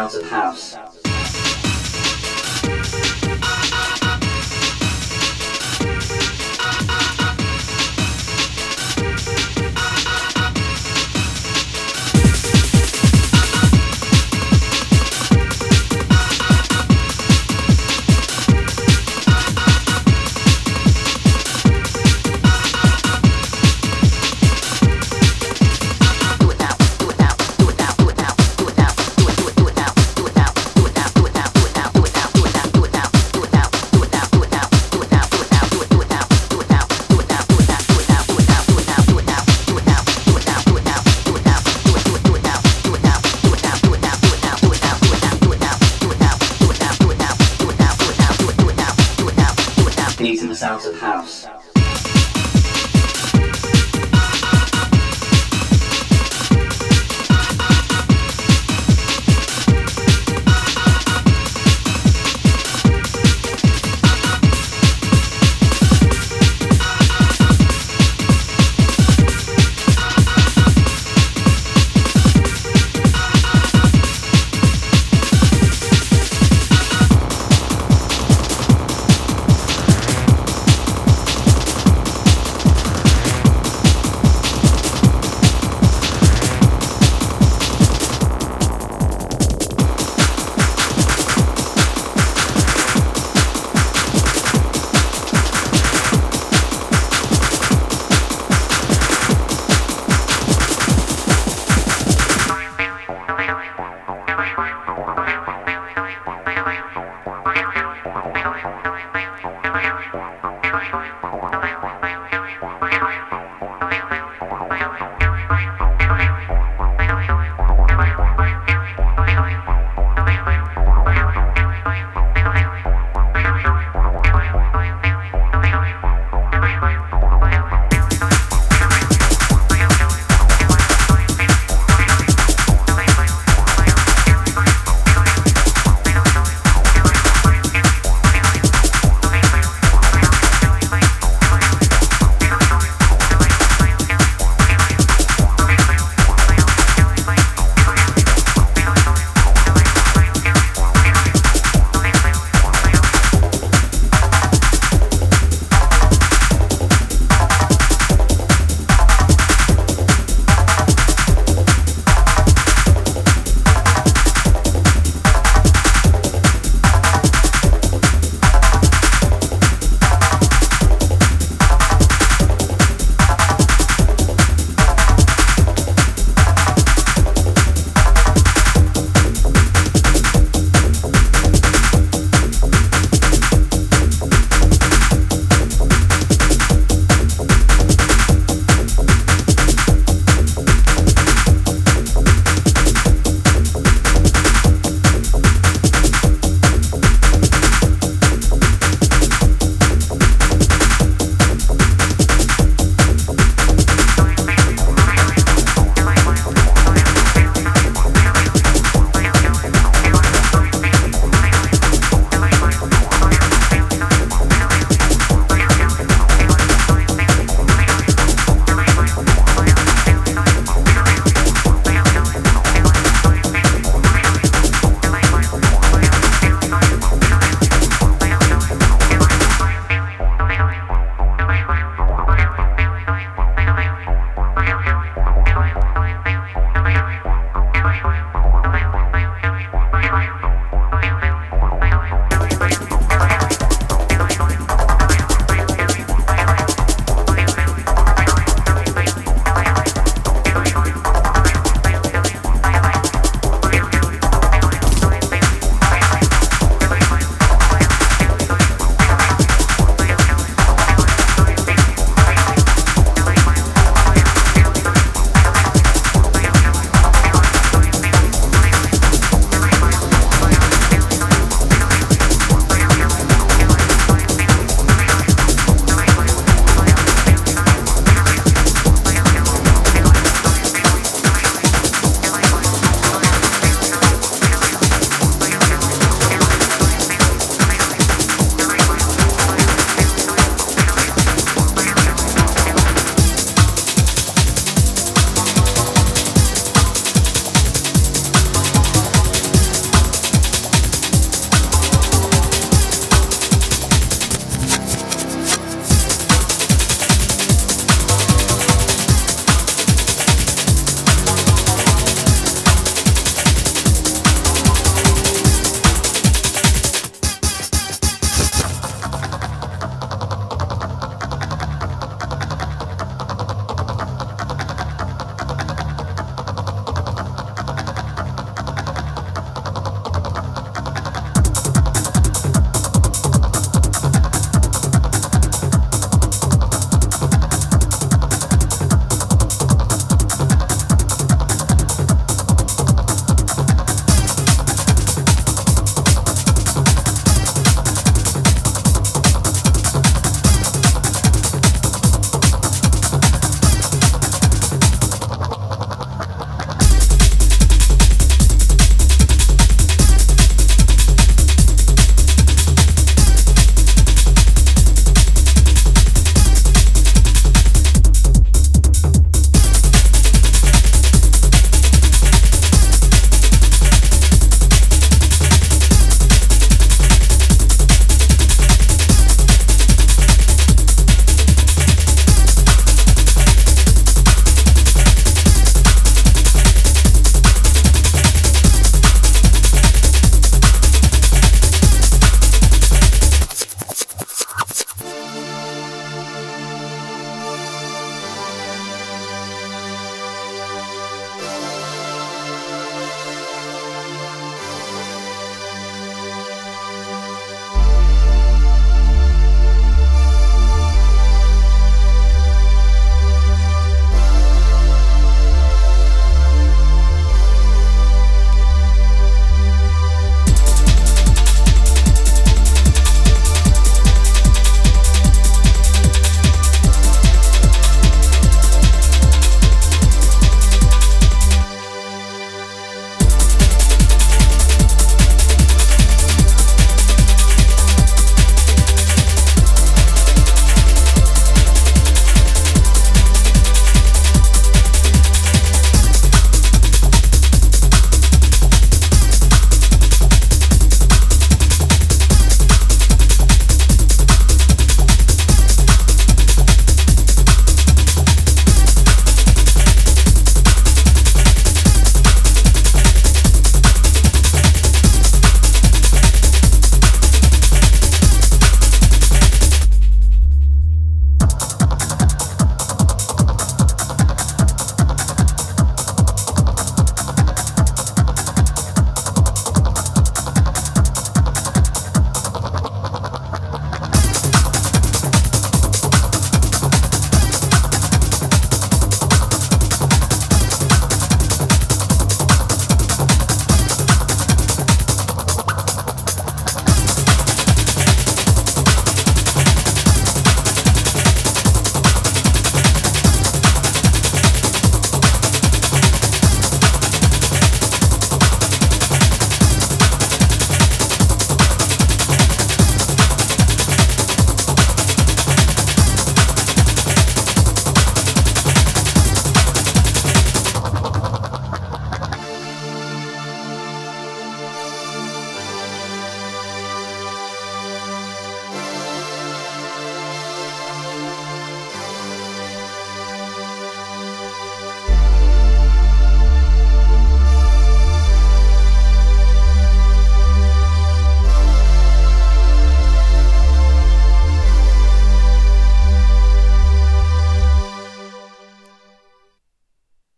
House of house.